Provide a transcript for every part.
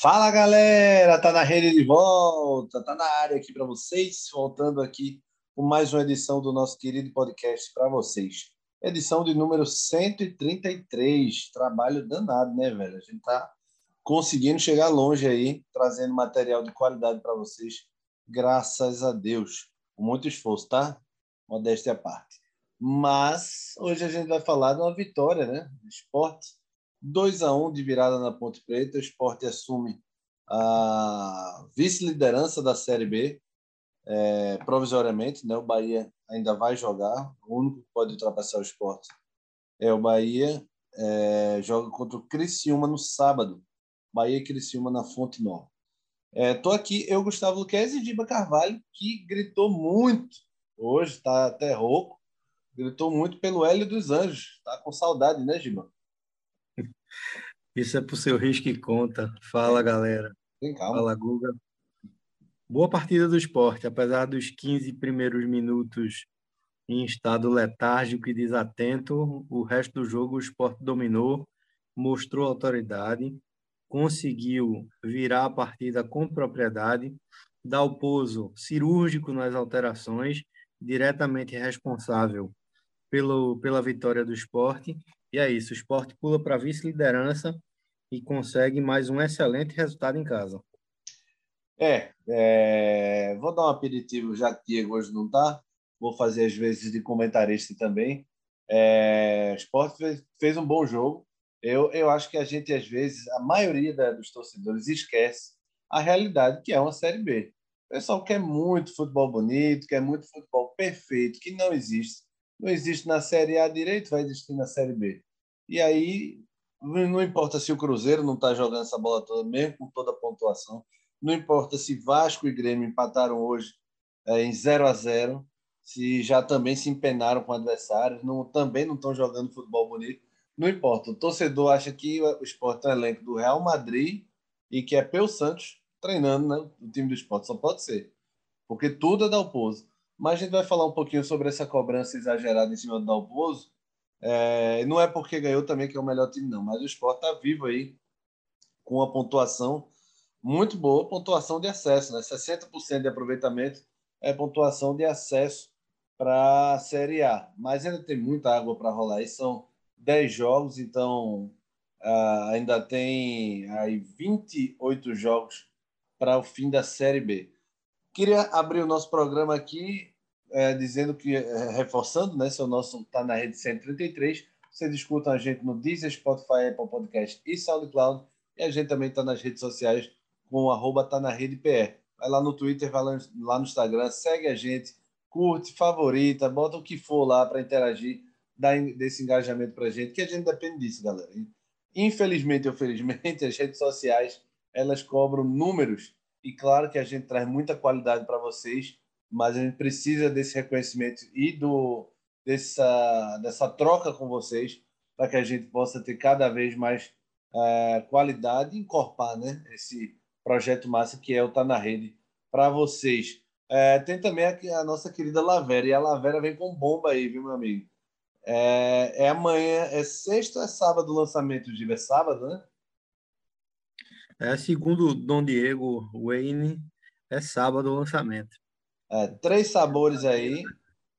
Fala galera, tá na rede de volta, tá na área aqui para vocês, voltando aqui com mais uma edição do nosso querido podcast para vocês. Edição de número 133, trabalho danado, né, velho? A gente tá conseguindo chegar longe aí, trazendo material de qualidade para vocês, graças a Deus. Com muito esforço, tá? Modéstia à parte. Mas hoje a gente vai falar de uma vitória, né? Esporte 2 a 1 de virada na Ponte Preta. O esporte assume a vice-liderança da Série B é, provisoriamente. Né? O Bahia ainda vai jogar. O único que pode ultrapassar o esporte é o Bahia. É, joga contra o Criciúma no sábado. Bahia e Criciúma na Fonte Nova. Estou é, aqui, eu, Gustavo Luquez e Diba Carvalho, que gritou muito hoje, está até rouco, gritou muito pelo Hélio dos Anjos. Está com saudade, né, Giba? Isso é pro seu risco e conta. Fala, galera. Fala, Guga. Boa partida do esporte, apesar dos 15 primeiros minutos em estado letárgico e desatento, o resto do jogo o esporte dominou, mostrou autoridade, conseguiu virar a partida com propriedade, dar o pouso cirúrgico nas alterações, diretamente responsável pelo, pela vitória do esporte e é isso, o esporte pula para vice-liderança e consegue mais um excelente resultado em casa. É, é, vou dar um aperitivo, já que Diego hoje não está. Vou fazer as vezes de comentarista também. É, o esporte fez, fez, um bom jogo. Eu, eu acho que a gente, às vezes, a maioria da, dos torcedores esquece a realidade que é uma Série B. O pessoal quer muito futebol bonito, quer muito futebol perfeito, que não existe não existe na Série A direito, vai existir na Série B. E aí, não importa se o Cruzeiro não está jogando essa bola toda, mesmo com toda a pontuação, não importa se Vasco e Grêmio empataram hoje é, em 0 a 0 se já também se empenaram com adversários, não, também não estão jogando futebol bonito, não importa. O torcedor acha que o esporte é um elenco do Real Madrid e que é Peu Santos treinando né, o time do esporte. Só pode ser. Porque tudo é da Dalpozo. Mas a gente vai falar um pouquinho sobre essa cobrança exagerada em cima do Dalpozo. É, não é porque ganhou também que é o melhor time, não, mas o Sport está vivo aí com uma pontuação muito boa, pontuação de acesso, né? 60% de aproveitamento é pontuação de acesso para a Série A. Mas ainda tem muita água para rolar. E são 10 jogos, então ainda tem aí 28 jogos para o fim da Série B. Queria abrir o nosso programa aqui é, dizendo que, é, reforçando, né, se o nosso está na rede 133, vocês escutam a gente no Deezer, Spotify, Apple Podcast e SoundCloud, e a gente também está nas redes sociais com arroba tá na rede PR. Vai lá no Twitter, vai lá no Instagram, segue a gente, curte, favorita, bota o que for lá para interagir, dar desse engajamento para a gente, que a gente depende disso, galera. Infelizmente ou felizmente, as redes sociais, elas cobram números e claro que a gente traz muita qualidade para vocês, mas a gente precisa desse reconhecimento e do dessa dessa troca com vocês para que a gente possa ter cada vez mais é, qualidade e encorpar, né, esse projeto massa que é o Tá na Rede para vocês. É, tem também a, a, nossa querida Lavera, e a Lavera vem com bomba aí, viu, meu amigo? É, é amanhã, é sexta, é sábado o lançamento, de é sábado, né? É, segundo Dom Diego Wayne, é sábado o lançamento. É, três sabores aí.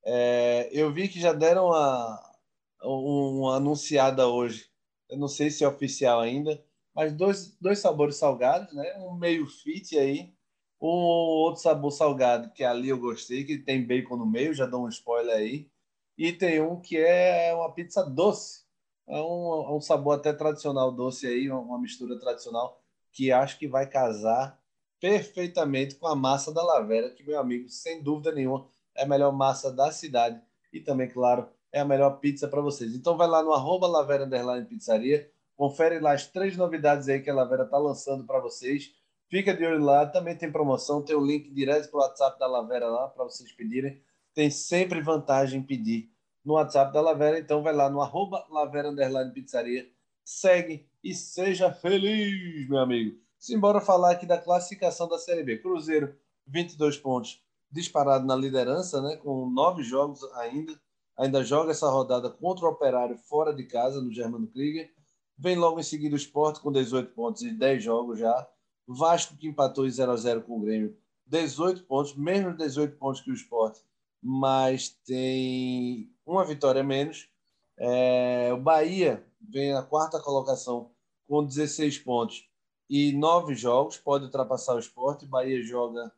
É, eu vi que já deram uma, uma anunciada hoje. Eu não sei se é oficial ainda, mas dois, dois sabores salgados, né? Um meio fit aí. Um outro sabor salgado, que ali eu gostei, que tem bacon no meio, já dou um spoiler aí. E tem um que é uma pizza doce. É um, é um sabor até tradicional doce aí, uma mistura tradicional que acho que vai casar perfeitamente com a massa da Lavera, que, meu amigo, sem dúvida nenhuma, é a melhor massa da cidade e também, claro, é a melhor pizza para vocês. Então vai lá no arroba Lavera Underline Pizzaria, confere lá as três novidades aí que a Lavera está lançando para vocês. Fica de olho lá, também tem promoção, tem o link direto para o WhatsApp da Lavera lá para vocês pedirem. Tem sempre vantagem em pedir no WhatsApp da Lavera, então vai lá no arroba Lavera Underline Pizzaria, segue e seja feliz, meu amigo. Simbora falar aqui da classificação da Série B. Cruzeiro, 22 pontos, disparado na liderança, né? com nove jogos ainda. Ainda joga essa rodada contra o Operário fora de casa, no Germano Krieger. Vem logo em seguida o Sport com 18 pontos e 10 jogos já. Vasco que empatou em 0 a 0 com o Grêmio, 18 pontos, mesmo 18 pontos que o Sport, mas tem uma vitória menos. É, o Bahia vem na quarta colocação com 16 pontos e nove jogos, pode ultrapassar o Sport. Bahia joga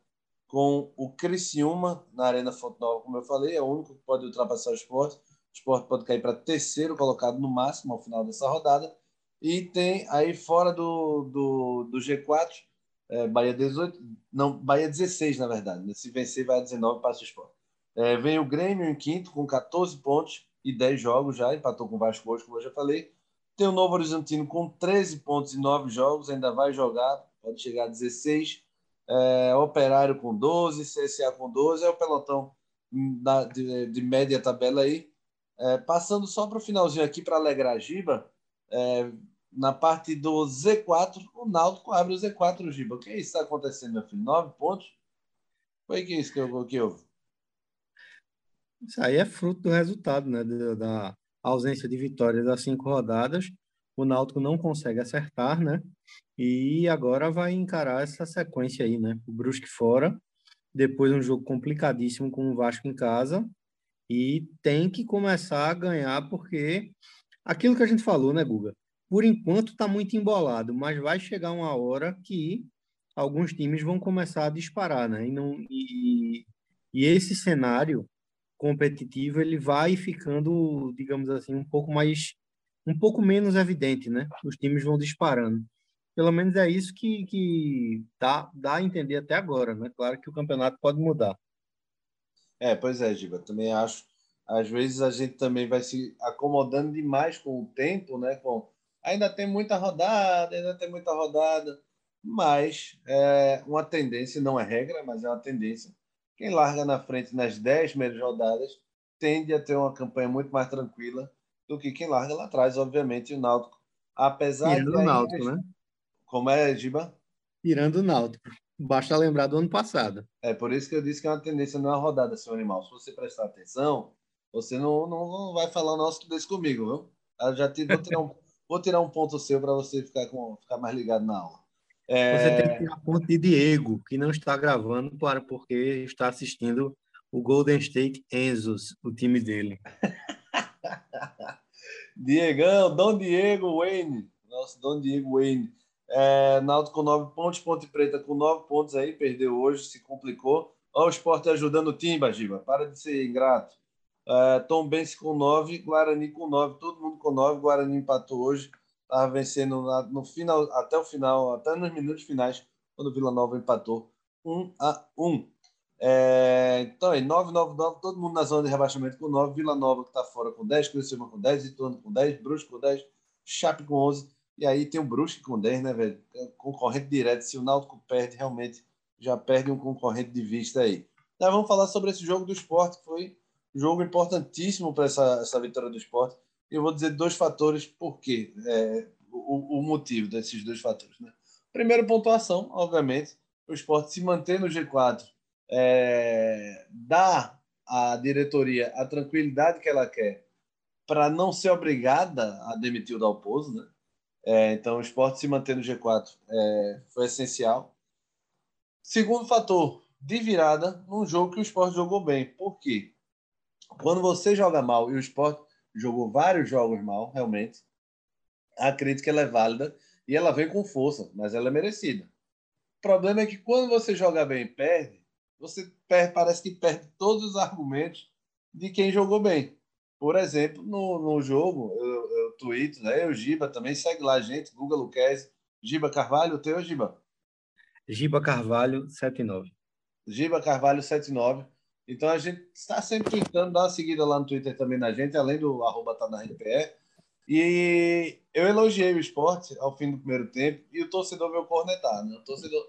com o Criciúma na Arena Fonte Nova, como eu falei, é o único que pode ultrapassar o Sport. O Sport pode cair para terceiro colocado no máximo ao final dessa rodada. E tem aí fora do, do, do G4, é, Bahia 18, não, Bahia 16, na verdade. Se vencer, vai a 19, passa o Sport. É, vem o Grêmio em quinto, com 14 pontos e 10 jogos já, empatou com o Vasco hoje, como eu já falei. Tem o Novo Horizontino com 13 pontos e 9 jogos, ainda vai jogar, pode chegar a 16. É, Operário com 12, CSA com 12, é o pelotão da, de, de, média tabela aí. É, passando só para o finalzinho aqui para alegrar a Giba, é, na parte do Z4, o Náutico abre o Z4, Giba. O que é está acontecendo, meu filho? Nove pontos? Foi que isso que, eu, que houve? Isso aí é fruto do resultado, né? Da ausência de vitórias das cinco rodadas. O Náutico não consegue acertar, né? E agora vai encarar essa sequência aí, né? O Brusque fora, depois um jogo complicadíssimo com o Vasco em casa e tem que começar a ganhar porque aquilo que a gente falou, né, Guga? Por enquanto está muito embolado, mas vai chegar uma hora que alguns times vão começar a disparar, né? E, não, e, e esse cenário competitivo ele vai ficando, digamos assim, um pouco mais, um pouco menos evidente, né? Os times vão disparando. Pelo menos é isso que, que dá, dá a entender até agora, né? Claro que o campeonato pode mudar. É, pois é, Giba. Também acho. Às vezes a gente também vai se acomodando demais com o tempo, né? Com ainda tem muita rodada, ainda tem muita rodada, mas é uma tendência, não é regra, mas é uma tendência quem larga na frente nas 10 primeiras rodadas tende a ter uma campanha muito mais tranquila do que quem larga lá atrás, obviamente, o Náutico. Apesar Tirando o Náutico, né? Como é, Giba? Tirando o Náutico. Basta lembrar do ano passado. É por isso que eu disse que é uma tendência, não é rodada, seu animal. Se você prestar atenção, você não, não, não vai falar o nosso desse comigo, viu? Eu já te, vou, tirar um, vou tirar um ponto seu para você ficar, com, ficar mais ligado na aula. É... Você tem que ter a ponte de Diego, que não está gravando para porque está assistindo o Golden State Enzos, o time dele. Diegão, Dom Diego Wayne. Nosso Dom Diego Wayne. É, Náutico com nove pontos, Ponte Preta com nove pontos aí, perdeu hoje, se complicou. Olha o esporte ajudando o Timba, Giba. Para de ser ingrato. É, Tom Benz com nove, Guarani com nove, todo mundo com nove. Guarani empatou hoje estava vencendo no final, até o final, até nos minutos finais, quando o Vila Nova empatou 1 a 1. É, então, aí, 9, 9, 9, todo mundo na zona de rebaixamento com 9, Vila Nova que está fora com 10, Criciúma com 10, Ituano com 10, Brusque com 10, Chape com 11, e aí tem o Brusque com 10, né, velho? É concorrente direto, se o Náutico perde, realmente já perde um concorrente de vista aí. Então, vamos falar sobre esse jogo do esporte, que foi um jogo importantíssimo para essa, essa vitória do esporte eu vou dizer dois fatores por quê, é, o, o, motivo desses dois fatores. Né? Primeiro, pontuação, obviamente. O esporte se manter no G4 é, dá à diretoria a tranquilidade que ela quer para não ser obrigada a demitir o Dalpozo. Né? É, então, o esporte se manter no G4 é, foi essencial. Segundo fator, de virada, num jogo que o esporte jogou bem. Por quê? Quando você joga mal e o esporte jogou vários jogos mal, realmente. A crítica ela é válida e ela vem com força, mas ela é merecida. O problema é que quando você joga bem e perde, você perde, parece que perde todos os argumentos de quem jogou bem. Por exemplo, no, no jogo, eu, eu tweeto, né? Eu, Giba, também segue lá, gente. Google Luquez. Giba Carvalho, o teu, Giba? Giba Carvalho, 79. Giba Carvalho, 79. Então a gente está sempre tentando dar uma seguida lá no Twitter também na gente, além do arroba tá na RPE. E eu elogiei o esporte ao fim do primeiro tempo e o torcedor veio cornetar, né? O torcedor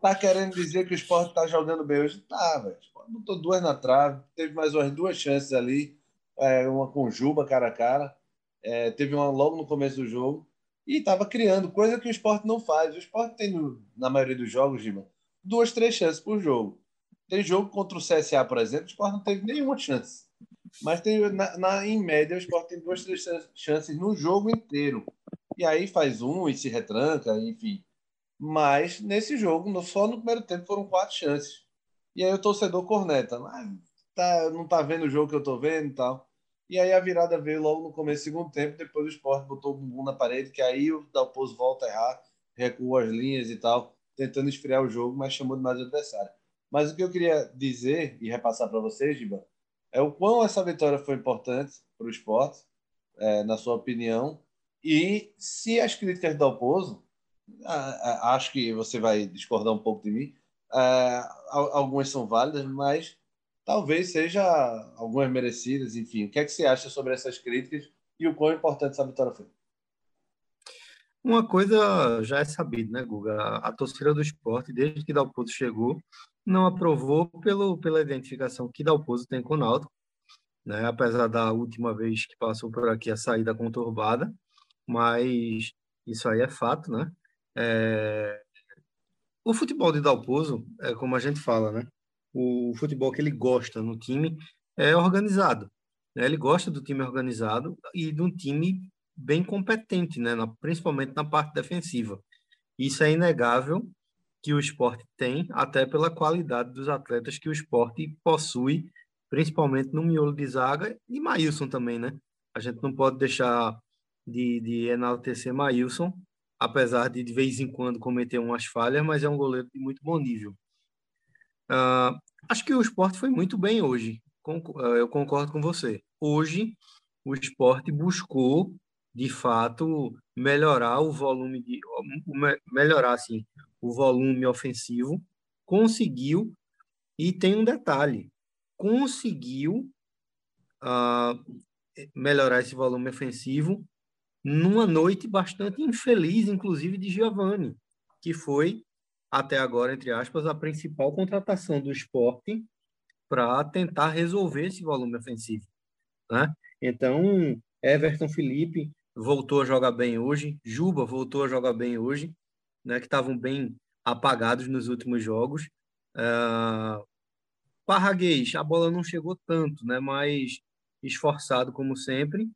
tá querendo dizer que o esporte tá jogando bem hoje. Tá, velho. Botou duas na trave, teve mais umas duas chances ali, é, uma com Juba cara a cara, é, teve uma logo no começo do jogo e estava criando, coisa que o esporte não faz. O esporte tem, na maioria dos jogos, Gima, duas, três chances por jogo. Tem jogo contra o CSA, por exemplo, o Sport não teve nenhuma chance. Mas tem, na, na, em média, o Sport tem duas, três chances no jogo inteiro. E aí faz um e se retranca, enfim. Mas nesse jogo, só no primeiro tempo foram quatro chances. E aí o torcedor corneta. Ah, tá, não tá vendo o jogo que eu tô vendo e tal. E aí a virada veio logo no começo do segundo tempo, depois o Sport botou o bumbum na parede, que aí o Dalpozo volta a errar, recua as linhas e tal, tentando esfriar o jogo, mas chamou demais o adversário. Mas o que eu queria dizer e repassar para vocês, Giba, é o quão essa vitória foi importante para o esporte, é, na sua opinião, e se as críticas do Dalpozo, acho que você vai discordar um pouco de mim, é, algumas são válidas, mas talvez seja algumas merecidas, enfim. O que é que você acha sobre essas críticas e o quão importante essa vitória foi? Uma coisa já é sabida, né, Guga? A torcida do esporte, desde que Dalpozo chegou, não aprovou pelo, pela identificação que Dalpozo tem com o Naldo, né? apesar da última vez que passou por aqui a saída conturbada, mas isso aí é fato, né? É... O futebol de Dalpozo, é como a gente fala, né? o futebol que ele gosta no time é organizado. Né? Ele gosta do time organizado e de um time bem competente, né? principalmente na parte defensiva. Isso é inegável que o esporte tem, até pela qualidade dos atletas que o esporte possui, principalmente no miolo de zaga e Maílson também, né? A gente não pode deixar de, de enaltecer Maílson, apesar de de vez em quando cometer umas falhas, mas é um goleiro de muito bom nível. Uh, acho que o esporte foi muito bem hoje. Ah, eu concordo com você. Hoje, o esporte buscou, de fato, melhorar o volume de melhorar assim, o volume ofensivo, conseguiu e tem um detalhe, conseguiu uh, melhorar esse volume ofensivo numa noite bastante infeliz, inclusive de Giovanni, que foi até agora, entre aspas, a principal contratação do esporte para tentar resolver esse volume ofensivo. Né? Então, Everton Felipe voltou a jogar bem hoje, Juba voltou a jogar bem hoje, né, que estavam bem apagados nos últimos jogos. Uh, Parraguês, a bola não chegou tanto, né, mas esforçado como sempre.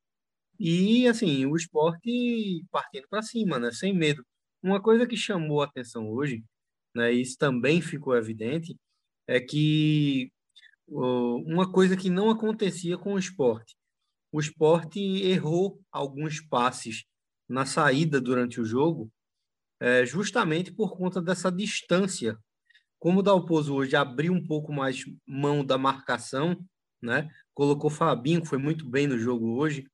E, assim, o esporte partindo para cima, né, sem medo. Uma coisa que chamou a atenção hoje né, isso também ficou evidente, é que uma coisa que não acontecia com o esporte. O esporte errou alguns passes na saída durante o jogo, é, justamente por conta dessa distância. Como o Dalpozo hoje abriu um pouco mais mão da marcação, né? colocou Fabinho, que foi muito bem no jogo hoje,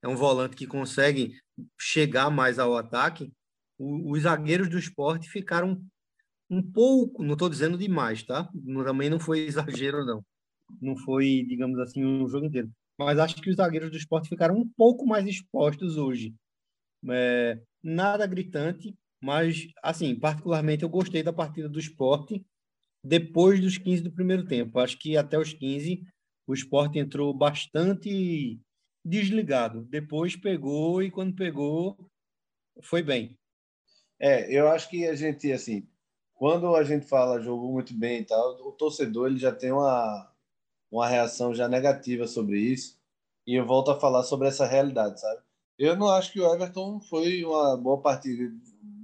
é um volante que consegue chegar mais ao ataque, os zagueiros do esporte ficaram um pouco, não estou dizendo demais, tá? Também não foi exagero, não. Não foi, digamos assim, um jogo inteiro. Mas acho que os zagueiros do esporte ficaram um pouco mais expostos hoje. É, nada gritante, mas, assim, particularmente eu gostei da partida do esporte depois dos 15 do primeiro tempo. Acho que até os 15 o esporte entrou bastante desligado. Depois pegou e quando pegou, foi bem. É, eu acho que a gente, assim, quando a gente fala jogou muito bem e tal, o torcedor ele já tem uma, uma reação já negativa sobre isso. E eu volto a falar sobre essa realidade, sabe? Eu não acho que o Everton foi uma boa partida,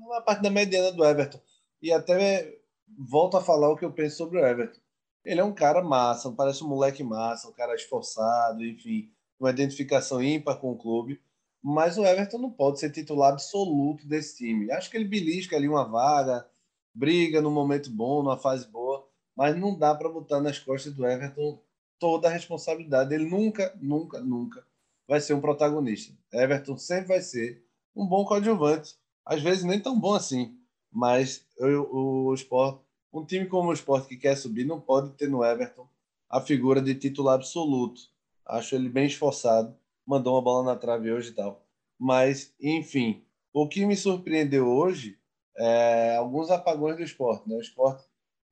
uma partida mediana do Everton. E até volto a falar o que eu penso sobre o Everton. Ele é um cara massa, parece um moleque massa, um cara esforçado, enfim, uma identificação ímpar com o clube mas o Everton não pode ser titular absoluto desse time. Acho que ele belisca ali uma vaga, briga no momento bom, numa fase boa, mas não dá para botar nas costas do Everton toda a responsabilidade. Ele nunca, nunca, nunca vai ser um protagonista. Everton sempre vai ser um bom coadjuvante, às vezes nem tão bom assim, mas o, o Sport, um time como o Sport que quer subir não pode ter no Everton a figura de titular absoluto. Acho ele bem esforçado mandou uma bola na trave hoje e tal. Mas, enfim, o que me surpreendeu hoje é alguns apagões do esporte. Né? O esporte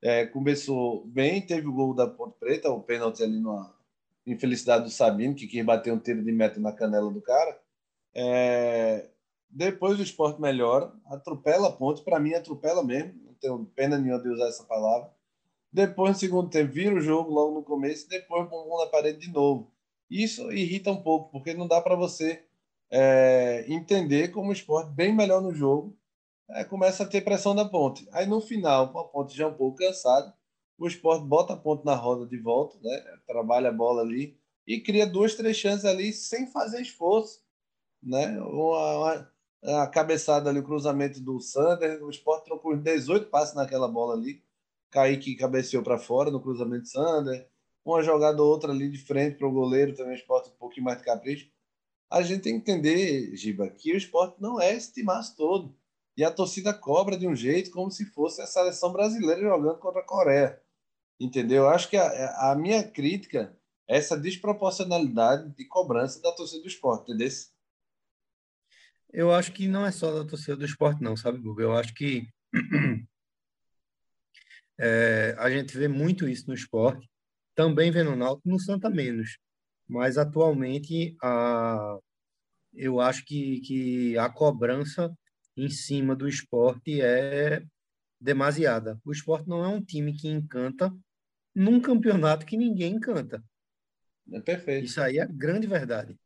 é, começou bem, teve o gol da Ponte Preta, o pênalti ali na infelicidade do Sabino, que quis bater um tiro de meta na canela do cara. É, depois o esporte melhora, atropela a ponte, para mim atropela mesmo, não tenho pena nenhuma de usar essa palavra. Depois, no segundo tempo, vira o jogo logo no começo, depois bumbum na parede de novo. Isso irrita um pouco, porque não dá para você é, entender como o esporte bem melhor no jogo Começa a ter pressão da ponte. Aí no final, a ponte já um pouco cansada, o esporte bota a ponte na roda de volta, né? trabalha a bola ali e cria duas, três chances ali sem fazer esforço. Né? Uma, uma, a cabeçada ali, o cruzamento do Sander, o esporte trocou 18 passes naquela bola ali. Kaique cabeceou para fora no cruzamento de Sander. Uma jogada ou outra ali de frente para o goleiro, também o esporte um pouquinho mais de capricho. A gente tem que entender, Giba, que o esporte não é esse timaço todo. E a torcida cobra de um jeito como se fosse a seleção brasileira jogando contra a Coreia. Entendeu? Eu acho que a, a minha crítica é essa desproporcionalidade de cobrança da torcida do esporte, entendeu? Eu acho que não é só da torcida do esporte, não, sabe, Google? Eu acho que é, a gente vê muito isso no esporte, também vê no Náutico, no Santa menos. Mas atualmente a, eu acho que, que a cobrança em cima do esporte é demasiada. O esporte não é um time que encanta num campeonato que ninguém encanta. É perfeito. Isso aí é a grande verdade.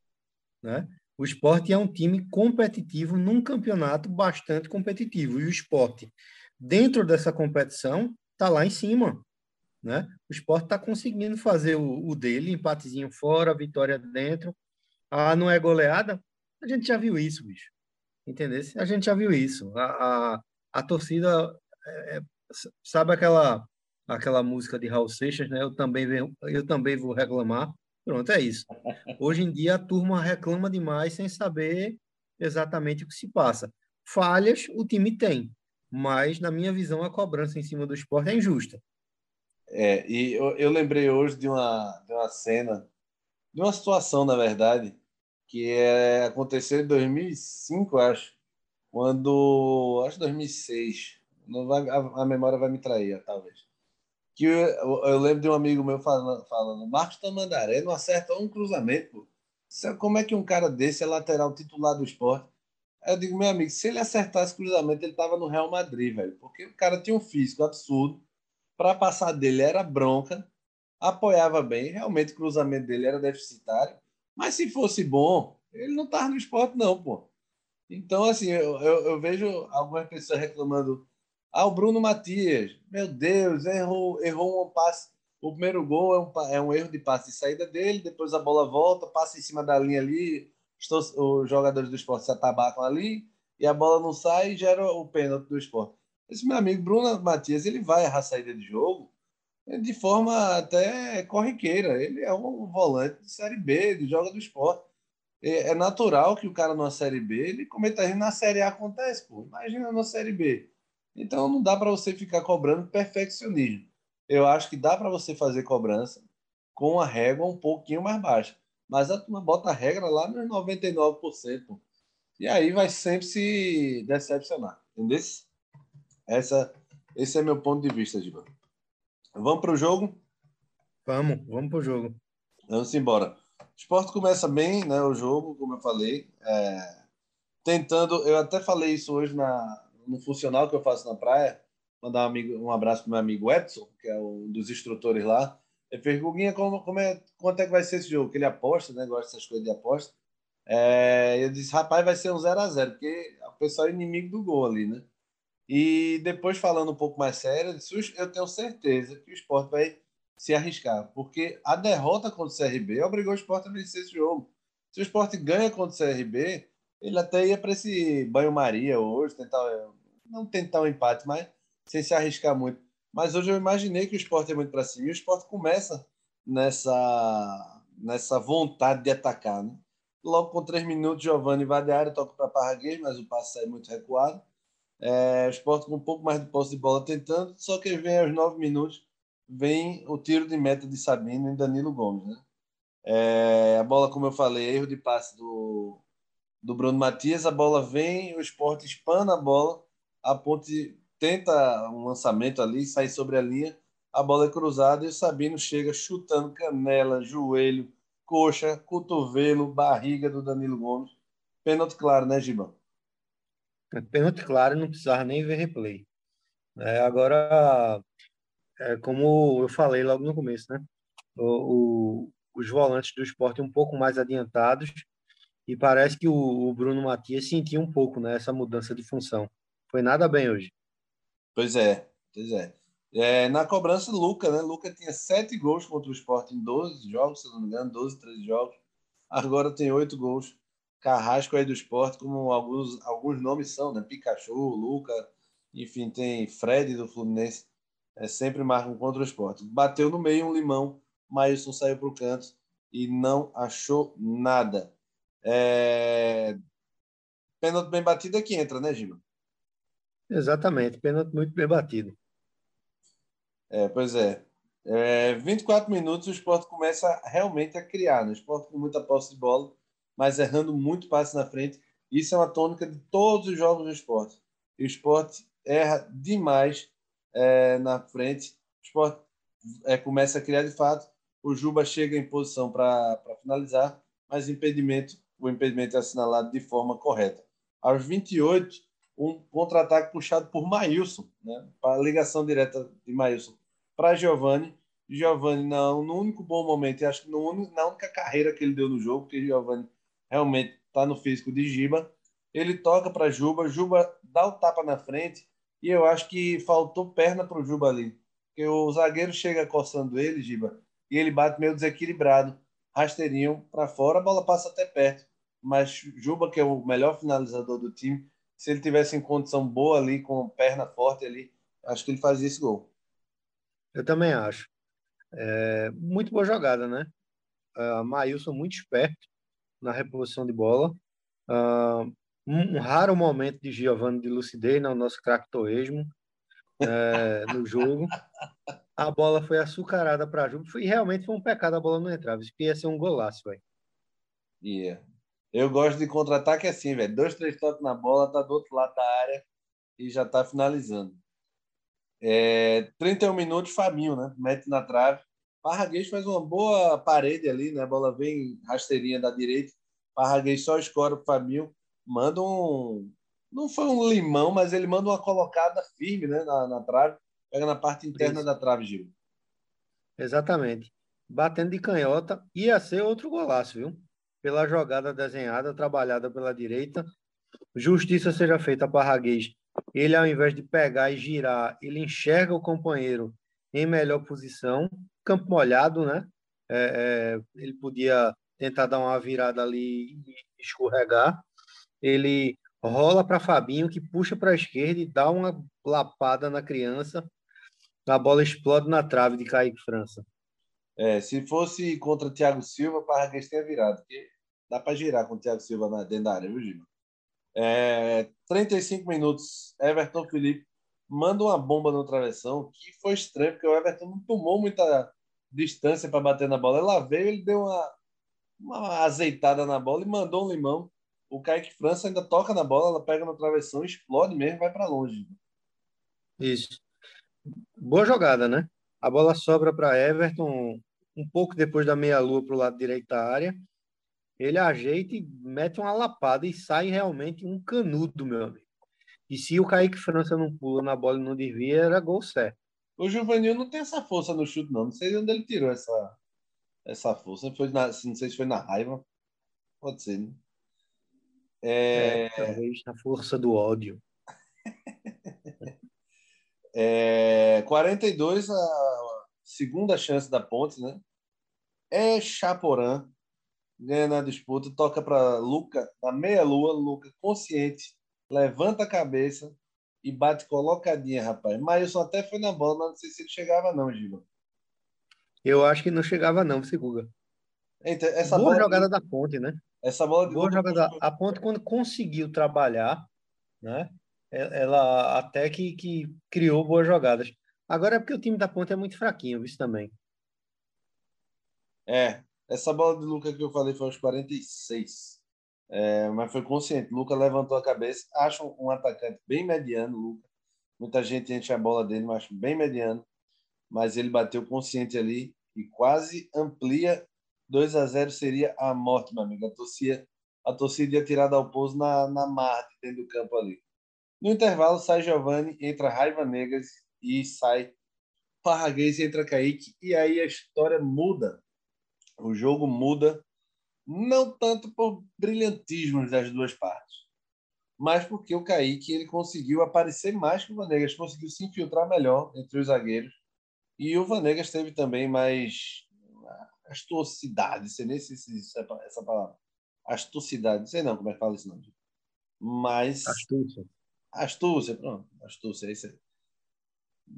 Né? O esporte é um time competitivo num campeonato bastante competitivo. E o esporte, dentro dessa competição, está lá em cima. Né? O esporte está conseguindo fazer o, o, dele, empatezinho fora, vitória dentro. Ah, não é goleada? A gente já viu isso, bicho. Entendeu? A gente já viu isso. A, a, a torcida, é, é sabe aquela aquela música de Raul Seixas, né? Eu também, eu também vou reclamar. Pronto, é isso. Hoje em dia a turma reclama demais sem saber exatamente o que se passa. Falhas o time tem, mas na minha visão a cobrança em cima do esporte é injusta. É, e eu, eu lembrei hoje de uma, de uma cena, de uma situação, na verdade, que é, aconteceu em 2005, acho, quando, acho 2006, não vai, a, a memória vai me trair, talvez que eu, eu, lembro de um amigo meu falando, falando Marcos Tamandaré não acerta um cruzamento. Pô. Como é que um cara desse é lateral titular do esporte? Eu digo, meu amigo, se ele acertasse cruzamento, ele tava no Real Madrid, velho. Porque o cara tinha um físico absurdo. Para passar dele era bronca, apoiava bem. Realmente o cruzamento dele era deficitário. Mas se fosse bom, ele não tava no esporte, não, pô. Então, assim, eu, eu, eu vejo algumas pessoas reclamando ah, o Bruno Matias, meu Deus, errou, errou um passe. O primeiro gol é um, é um erro de passe de saída dele, depois a bola volta, passa em cima da linha ali, os jogadores do esporte se atabacam ali, e a bola não sai e gera o pênalti do esporte. Esse meu amigo Bruno Matias, ele vai errar a saída de jogo de forma até corriqueira. Ele é um volante de Série B, ele joga do esporte. É natural que o cara numa Série B, ele cometa erro na Série A acontece, pô. Imagina na Série B. Então não dá para você ficar cobrando perfeccionismo. Eu acho que dá para você fazer cobrança com a régua um pouquinho mais baixa. Mas a turma bota a regra lá nos 99%. E aí vai sempre se decepcionar. Entendeu? Essa, esse é meu ponto de vista, Giba. Vamos para o jogo? Vamos, vamos para o jogo. Vamos embora. O esporte começa bem, né? O jogo, como eu falei. É... Tentando, eu até falei isso hoje na, no funcional que eu faço na praia, mandar um, amigo, um abraço para meu amigo Edson, que é um dos instrutores lá. Ele fez, Guguinha, como, como é, quanto é que vai ser esse jogo? Que ele aposta, né? Gosta dessas coisas de aposta. É, eu disse, rapaz, vai ser um 0 a 0 porque o pessoal é inimigo do gol ali, né? E depois, falando um pouco mais sério, eu, tenho certeza que o esporte vai se arriscar, porque a derrota contra o CRB obrigou o esporte a vencer esse jogo. Se o esporte ganha contra o CRB, ele até ia para esse banho-maria hoje, tentar, não tentar um empate, mas sem se arriscar muito. Mas hoje eu imaginei que o esporte é muito para cima e o esporte começa nessa, nessa vontade de atacar. Né? Logo com três minutos, Giovanni vai de área, toca para Parraguês, mas o passe sai muito recuado. É, o esporte com um pouco mais de posse de bola tentando, só que vem aos nove minutos, vem o tiro de meta de Sabino e Danilo Gomes. Né? É, a bola, como eu falei, erro de passe do, do Bruno Matias, a bola vem, o esporte espana a bola, a ponte tenta um lançamento ali, sai sobre a linha, a bola é cruzada e o Sabino chega chutando canela, joelho, coxa, cotovelo, barriga do Danilo Gomes. Pênalti claro, né, Gibão? Pênalti claro, não precisava nem ver replay. É, agora, é, como eu falei logo no começo, né? O, o, os volantes do esporte um pouco mais adiantados e parece que o, o Bruno Matias sentiu um pouco né, essa mudança de função. Foi nada bem hoje. Pois é, pois é. é na cobrança, Luca, né? Luca tinha sete gols contra o Sport em 12 jogos, se não me engano, 12, 13 jogos. Agora tem oito gols. Carrasco aí do esporte, como alguns, alguns nomes são, né? Pikachu, Luca, enfim, tem Fred do Fluminense. É, sempre marcam contra o esporte. Bateu no meio um limão, Maílson saiu para o canto e não achou nada. É... Pênalti bem batido é que entra, né, Gima? Exatamente, pênalti muito bem batido. É, pois é. é. 24 minutos o esporte começa realmente a criar. Né? O esporte com muita posse de bola, mas errando muito passe na frente. Isso é uma tônica de todos os jogos do esporte. E o esporte erra demais é, na frente. O esporte é, começa a criar de fato. O Juba chega em posição para finalizar, mas impedimento, o impedimento é assinalado de forma correta. Aos 28, um contra-ataque puxado por Maílson, né? a ligação direta de Maílson para. Giovani, não, no único bom momento, e acho que no, na única carreira que ele deu no jogo, porque Giovani realmente está no físico de Giba, ele toca para Juba, Juba dá o tapa na frente, e eu acho que faltou perna para o Juba ali. Porque o zagueiro chega coçando ele, Giba, e ele bate meio desequilibrado, rasteirinho para fora, a bola passa até perto. Mas Juba, que é o melhor finalizador do time, se ele tivesse em condição boa ali, com perna forte ali, acho que ele fazia esse gol. Eu também acho. É, muito boa jogada, né? Uh, Maílson muito esperto na reposição de bola. Uh, um, um, raro momento de Giovanni de lucidez, no nosso craque Torresmo, é, no jogo. A bola foi açucarada para Juba. Foi, realmente foi um pecado a bola não entrar. Isso ia ser um golaço. Yeah. Eu gosto de contra-ataque assim, velho. Dois, três toques na bola, tá do outro lado da área e já tá finalizando. É, 31 minutos, Fabinho, né? Mete na trave. Parraguês faz uma boa parede ali, né? A bola vem rasteirinha da direita. Parraguês só escora o Fabinho. Manda um. Não foi um limão, mas ele manda uma colocada firme né? na, na trave. Pega na parte interna Isso. da trave, Gil. Exatamente. Batendo de canhota. Ia ser outro golaço, viu? pela jogada desenhada, trabalhada pela direita. Justiça seja feita para Raguês. Ele, ao invés de pegar e girar, ele enxerga o companheiro em melhor posição. Campo molhado, né? É, é, ele podia tentar dar uma virada ali e escorregar. Ele rola para Fabinho, que puxa para a esquerda e dá uma lapada na criança. A bola explode na trave de Kaique França. É, se fosse contra Thiago Silva, Parraguês teria virado, porque dá para girar com o Thiago Silva na, dentro da área, viu, Gima? É, 35 minutos, Everton Felipe manda uma bomba no travessão, que foi estranho, porque o Everton não tomou muita distância para bater na bola. Ela veio, ele deu uma, uma azeitada na bola e mandou um limão. O Kaique França ainda toca na bola, ela pega no travessão, explode mesmo vai para longe. Isso. Boa jogada, né? A bola sobra para Everton um pouco depois da meia-lua para o lado direito da área ele ajeita e mete uma lapada e sai realmente um canudo, meu amigo. E se o Kaique França não pula na bola e não desvia, era gol certo. O Juvenil não tem essa força no chute, não. Não sei de onde ele tirou essa, essa força. Foi na, não sei se foi na raiva. Pode ser, né? É... é talvez na força do ódio. é, 42, a segunda chance da Ponte, né? É Chaporã ganha na disputa, toca para Luca na meia-lua, Luca consciente, levanta a cabeça e bate colocadinha, rapaz. Maílson até foi na bola, mas não sei se ele chegava não, Giba. Eu acho que não chegava não, Seguga. Então, essa Boa bola jogada da ponte, né? Essa bola de Boa jogada. A ponte, quando conseguiu trabalhar, né? Ela até que, que criou boas jogadas. Agora é porque o time da ponte é muito fraquinho, isso também. É, essa bola de Luca que eu falei foi aos 46. É, mas foi consciente. Luca levantou a cabeça. Acho um atacante bem mediano, Luca. Muita gente enche a bola dele, mas acho bem mediano. Mas ele bateu consciente ali e quase amplia. 2 a 0 seria a morte, meu amigo. A torcida, a torcida ia tirar ao pouso na, na Marte, dentro do campo ali. No intervalo, sai Giovanni, entra Raiva Negas e sai Parraguês entra Kaique. E aí a história muda o jogo muda não tanto por brilhantismos das duas partes, mas porque o Kaique ele conseguiu aparecer mais que o Vanegas, conseguiu se infiltrar melhor entre os zagueiros. E o Vanegas teve também mais astucidade, sei nem se existe essa palavra. Astucidade, sei não como é que fala isso não. Mas astúcia. Astúcia, pronto, astúcia, é isso aí.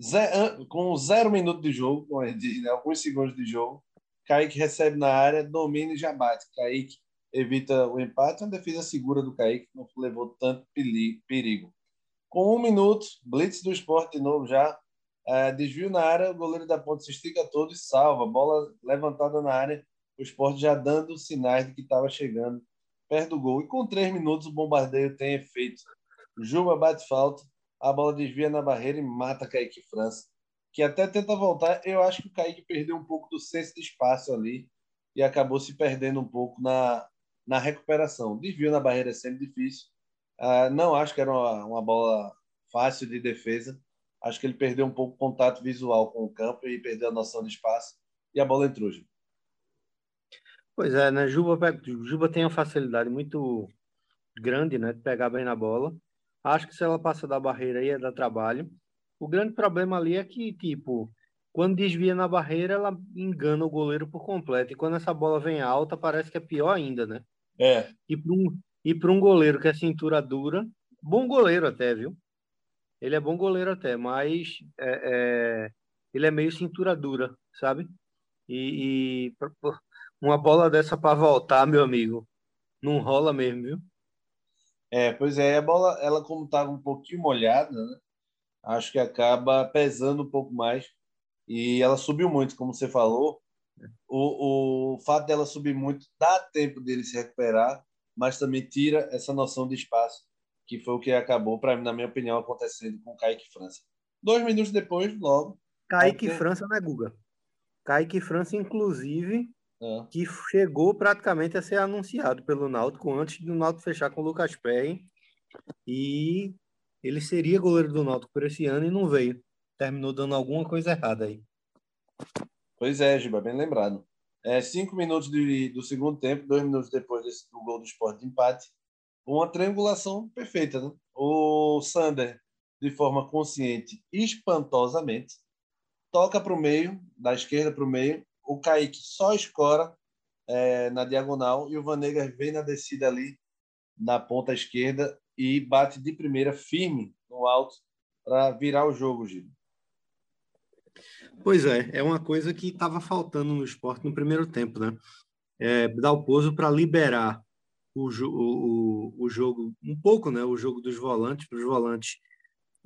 Zé, com zero minuto de jogo, com né, alguns segundos de jogo, Kaique recebe na área, domina e já bate. Kaique evita o empate, uma defesa segura do Kaique, não levou tanto perigo. Com um minuto, blitz do esporte de novo já, é, desvio na área, o goleiro da ponte se estica todo e salva. Bola levantada na área, o esporte já dando sinais de que estava chegando perto do gol. E com três minutos, o bombardeio tem efeito. Juba bate falta, a bola desvia na barreira e mata Kaique França, que até tenta voltar. Eu acho que o Kaique perdeu um pouco do senso de espaço ali e acabou se perdendo um pouco na, na recuperação. Desvio na barreira é sempre difícil. Uh, não acho que era uma, uma bola fácil de defesa acho que ele perdeu um pouco o contato visual com o campo e perdeu a noção de espaço e a bola entrou. Ju. Pois é, né? Juba, Juba tem uma facilidade muito grande, né, de pegar bem na bola. Acho que se ela passa da barreira ia dar trabalho. O grande problema ali é que, tipo, quando desvia na barreira, ela engana o goleiro por completo. E quando essa bola vem alta, parece que é pior ainda, né? É. E para um, e um goleiro que é cintura dura, bom goleiro até, viu? Ele é bom goleiro até, mas é, é, ele é meio cintura dura, sabe? E, e uma bola dessa para voltar, meu amigo, não rola mesmo, viu? É, pois é, a bola, ela como estava um pouquinho molhada, né? Acho que acaba pesando um pouco mais. E ela subiu muito, como você falou. O, o fato dela subir muito dá tempo dele se recuperar, mas também tira essa noção de espaço que foi o que acabou, para na minha opinião, acontecendo com o Kaique França. Dois minutos depois, logo. Kaique. França não é Guga. Kaique França, inclusive, é. que chegou praticamente a ser anunciado pelo Náutico antes do Náutico fechar com o Lucas Perry. E ele seria goleiro do Náutico por esse ano e não veio. Terminou dando alguma coisa errada aí. Pois é, Giba, bem lembrado. É, cinco minutos de, do segundo tempo, dois minutos depois desse, do gol do esporte de empate, uma triangulação perfeita. Né? O Sander, de forma consciente, espantosamente, toca para o meio, da esquerda para o meio. O Kaique só escora é, na diagonal e o Vanegas vem na descida ali na ponta esquerda e bate de primeira firme no alto para virar o jogo, Gil. Pois é, é uma coisa que estava faltando no esporte no primeiro tempo, né? É, dar o pouso para liberar o, o, o jogo, um pouco, né, o jogo dos volantes, para os volantes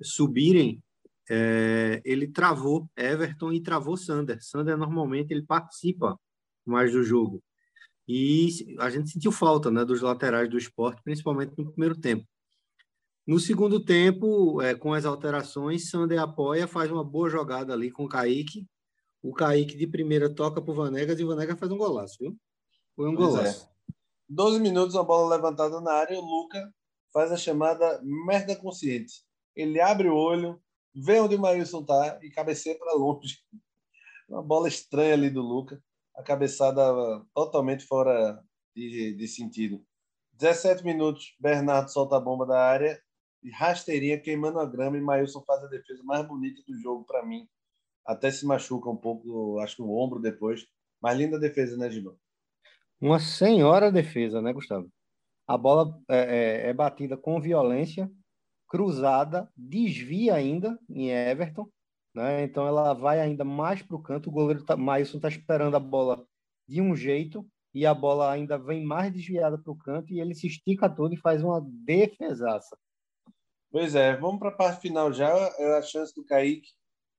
subirem, é, ele travou Everton e travou Sander. Sander normalmente ele participa mais do jogo. E a gente sentiu falta né, dos laterais do esporte, principalmente no primeiro tempo. No segundo tempo, é, com as alterações, Sander apoia, faz uma boa jogada ali com o Kaique. O Kaique de primeira toca para o Vanegas e o Vanegas faz um golaço, viu? Foi um pois é. golaço. É. 12 minutos, a bola levantada na área e o Luca faz a chamada merda consciente. Ele abre o olho, vê onde o Maílson está e cabeceia para longe. Uma bola estranha ali do Luca. A cabeçada totalmente fora de, de sentido. 17 minutos, Bernardo solta a bomba da área rasteirinha queimando a grama e Maílson faz a defesa mais bonita do jogo para mim. Até se machuca um pouco, acho que o ombro depois. Mas linda defesa, né, Gilão? Uma senhora defesa, né, Gustavo? A bola é, é, é batida com violência, cruzada, desvia ainda em Everton, né? Então ela vai ainda mais para o canto. O goleiro tá, Maílson está esperando a bola de um jeito e a bola ainda vem mais desviada para o canto e ele se estica todo e faz uma defesaça. Pois é, vamos para a parte final já. É a chance do Kaique.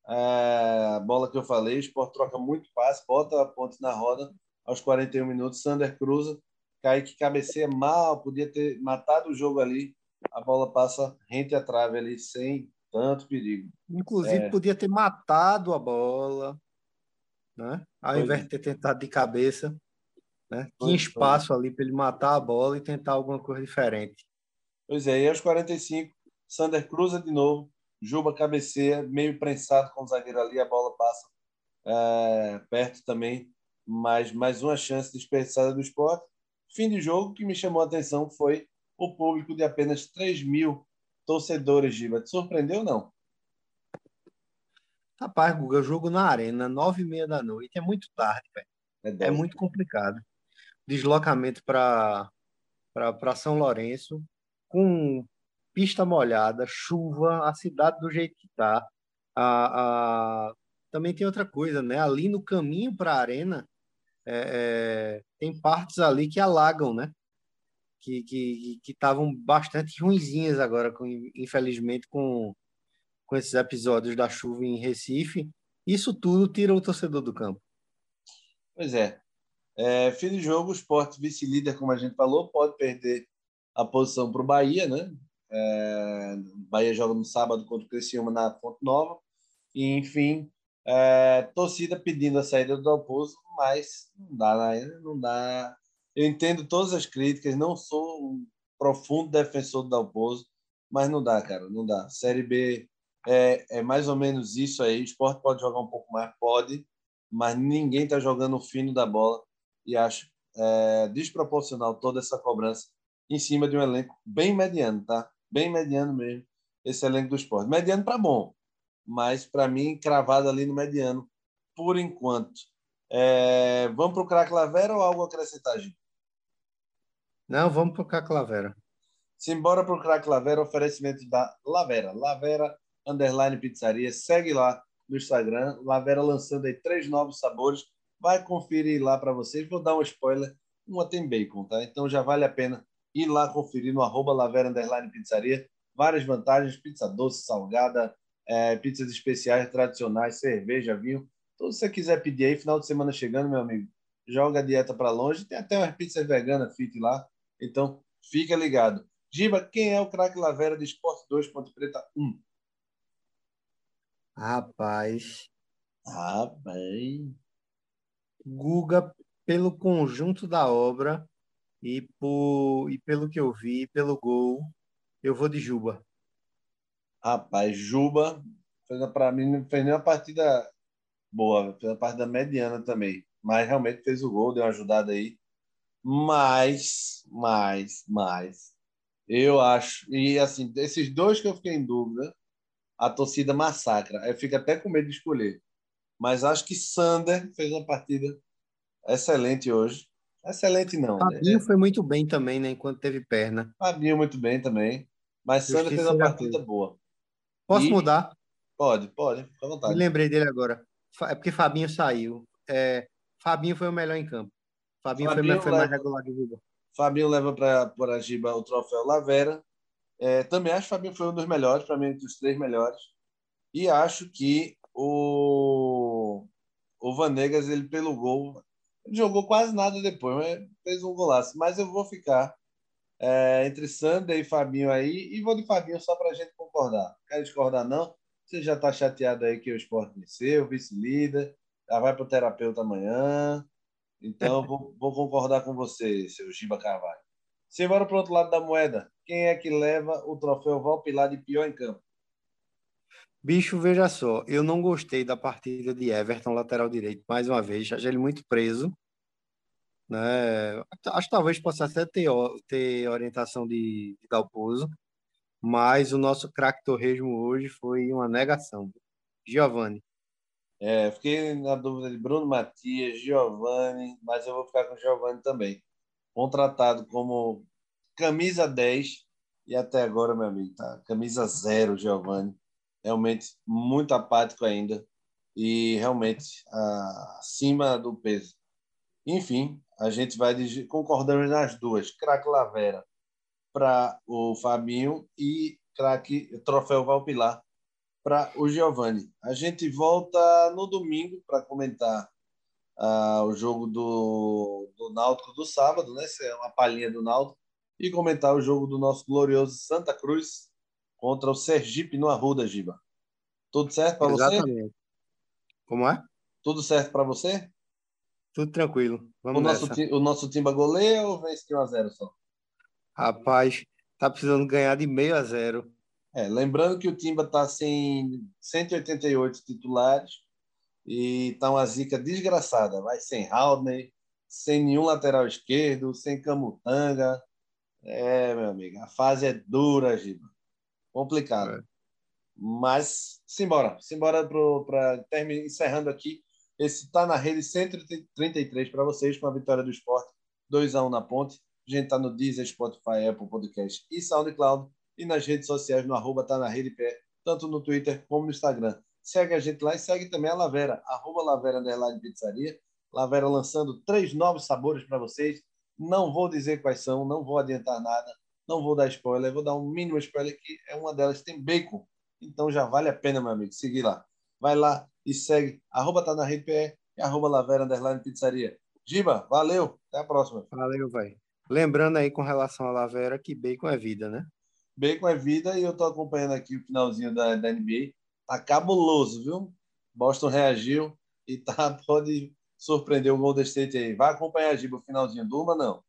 A bola que eu falei, o Sport troca muito passe, bota a ponte na roda aos 41 minutos, Sander cruza, Kaique cabeceia mal, podia ter matado o jogo ali, a bola passa rente à trave ali, sem tanto perigo. Inclusive, é. podia ter matado a bola, né? ao pois invés de ter tentado de cabeça. Né? Tinha espaço ali para ele matar a bola e tentar alguma coisa diferente. Pois é, e aos 45, Sander cruza de novo, Juba cabeceia, meio prensado com o zagueiro ali, a bola passa é, perto também mas mais uma chance desperdiçada do esporte. Fim de jogo que me chamou a atenção foi o público de apenas 3 mil torcedores, Giba. Te surpreendeu ou não? Rapaz, Guga, jogo na arena, nove e meia da noite, é muito tarde, velho. É, é muito complicado. Deslocamento para São Lourenço, com pista molhada, chuva, a cidade do jeito que tá. A, a... Também tem outra coisa, né? Ali no caminho para a arena, é, é, tem partes ali que alagam, né? Que estavam bastante ruinzinhas agora, com, infelizmente, com, com esses episódios da chuva em Recife. Isso tudo tira o torcedor do campo. Pois é. é fim de jogo, o esporte vice-líder, como a gente falou, pode perder a posição para o Bahia, né? É, Bahia joga no sábado contra o Criciúma na Fonte Nova. E, enfim, é, torcida pedindo a saída do Dalpozo, mas não dá, né? não dá. Eu entendo todas as críticas, não sou um profundo defensor do Dalpozo, mas não dá, cara, não dá. Série B é, é mais ou menos isso aí. O esporte pode jogar um pouco mais, pode, mas ninguém está jogando o fino da bola e acho é, desproporcional toda essa cobrança em cima de um elenco bem mediano, tá? Bem mediano mesmo, esse elenco do esporte. Mediano para bom, mas para mim, cravado ali no mediano, por enquanto. É, vamos para o craque Lavera ou algo acrescentar, Gil? Não, vamos para o craque Lavera. Simbora para o craque Lavera, oferecimento da Lavera. Lavera, underline pizzaria. Segue lá no Instagram. Lavera lançando aí três novos sabores. Vai conferir lá para vocês. Vou dar um spoiler. Uma tem bacon, tá? Então já vale a pena ir lá conferir no arroba Lavera Underline Pizzaria. Várias vantagens, pizza doce, salgada, é, pizzas especiais, tradicionais, cerveja, vinho. Tudo que você quiser pedir aí, final de semana chegando, meu amigo, joga a dieta para longe. Tem até umas pizzas veganas fit lá. Então, fica ligado. Giba, quem é o craque Lavera de Esporte 2 Ponte Preta 1? Rapaz. Rapaz. Guga, pelo conjunto da obra, e, por, e pelo que eu vi, pelo gol, eu vou de Juba. Rapaz, Juba para mim não fez nenhuma partida boa, fez uma partida mediana também, mas realmente fez o gol, deu uma ajudada aí. Mas, mas, mas, eu acho e assim esses dois que eu fiquei em dúvida, a torcida massacra. Eu fico até com medo de escolher, mas acho que Sander fez uma partida excelente hoje. Excelente não. Né? Fabinho né? foi muito bem também, né? Enquanto teve perna. Fabinho muito bem também. Mas Sandra fez uma partida boa. Posso e... mudar? Pode, pode. Fica à vontade. Me lembrei dele agora. É porque Fabinho saiu. É... Fabinho foi o melhor em campo. Fabinho, Fabinho foi, leva... mais regular de Giba. Fabinho leva para a Giba o troféu Lavera. É, também acho que Fabinho foi um dos melhores, para mim, entre os três melhores. E acho que o, o Vanegas, ele pelo gol, jogou quase nada depois, fez um golaço. Mas eu vou ficar é, entre Sander e Fabinho aí, e vou de Fabinho só para a gente concordar. Quer discordar, não? Você já está chateado aí que o esporte venceu, vice-líder, já vai para o terapeuta amanhã. Então, vou, vou, concordar com você, seu Giba Carvalho. Simbora para o outro lado da moeda. Quem é que leva o troféu Valpilar de pior em campo? Bicho, veja só, eu não gostei da partida de Everton, lateral direito, mais uma vez, achei ele muito preso. Né? Acho que talvez possa até ter, ter orientação de, de mas o nosso craque torresmo hoje foi uma negação. Giovanni. É, fiquei na dúvida de Bruno Matias, Giovanni, mas eu vou ficar com Giovanni também. Contratado como camisa 10 e até agora, meu amigo, tá? Camisa zero, Giovanni realmente muito apático ainda e realmente acima do peso. Enfim, a gente vai concordamos nas duas. Craque Lavera para o Fabinho e craque Troféu Valpilar para o Giovanni. A gente volta no domingo para comentar uh, o jogo do, do Náutico do sábado, né? Essa é uma palhinha do Náutico. E comentar o jogo do nosso glorioso Santa Cruz contra o Sergipe no Arruda, Giba. Tudo certo para você? Exatamente. Como é? Tudo certo para você? Tudo tranquilo. Vamos o, nosso, o nosso Timba goleia ou vence de 1 a 0 só? Rapaz, tá precisando ganhar de meio a zero. É, lembrando que o Timba tá sem 188 titulares e tá uma zica desgraçada. Vai sem Haldney, sem nenhum lateral esquerdo, sem Camutanga, É, meu amigo, a fase é dura, Giba. Complicado. É. Mas, simbora. Simbora para encerrando aqui. Esse tá na rede 133 para vocês com a vitória do esporte. 2 a 1 na ponte. A gente tá no Deezer, Spotify, Apple Podcast e SoundCloud. E nas redes sociais no arroba tá na rede pé, tanto no Twitter como no Instagram. Segue a gente lá e segue também a Lavera, arroba Lavera Underline Pizzaria. Lavera lançando três novos sabores para vocês. Não vou dizer quais são, não vou adiantar nada, não vou dar spoiler, vou dar um mínimo spoiler que é uma delas tem bacon. Então já vale a pena, meu amigo, seguir lá. Vai lá e segue, arroba tá na rede PE e arroba Lavera Underline Pizzaria. Giba, valeu, até a próxima. Valeu, vai. Lembrando aí com relação à Lavera que bacon é vida, né? Bacon é vida e eu tô acompanhando aqui o finalzinho da, da NBA. Tá cabuloso, viu? Boston reagiu e tá, pode surpreender o Golden State aí. Vai acompanhar a Giba o finalzinho. Durma, não.